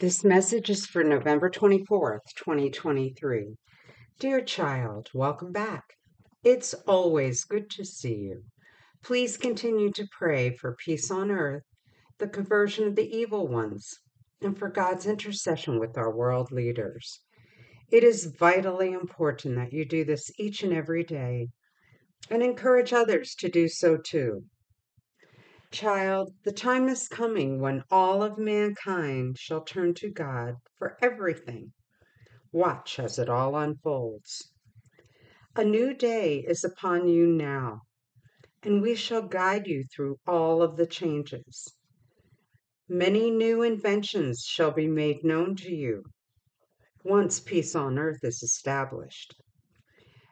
This message is for November 24th, 2023. Dear child, welcome back. It's always good to see you. Please continue to pray for peace on earth, the conversion of the evil ones, and for God's intercession with our world leaders. It is vitally important that you do this each and every day and encourage others to do so too. Child, the time is coming when all of mankind shall turn to God for everything. Watch as it all unfolds. A new day is upon you now, and we shall guide you through all of the changes. Many new inventions shall be made known to you once peace on earth is established.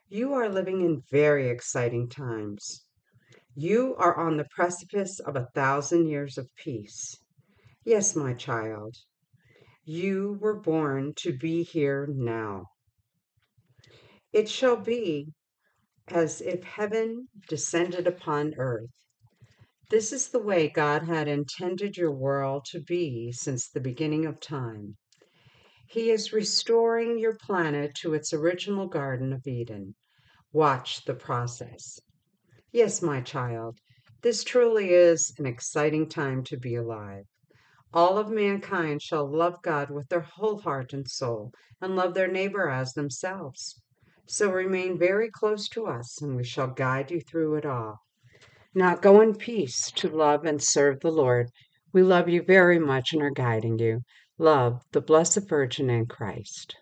You are living in very exciting times. You are on the precipice of a thousand years of peace. Yes, my child, you were born to be here now. It shall be as if heaven descended upon earth. This is the way God had intended your world to be since the beginning of time. He is restoring your planet to its original Garden of Eden. Watch the process. Yes, my child, this truly is an exciting time to be alive. All of mankind shall love God with their whole heart and soul and love their neighbor as themselves. So remain very close to us and we shall guide you through it all. Now go in peace to love and serve the Lord. We love you very much and are guiding you. Love, the Blessed Virgin and Christ.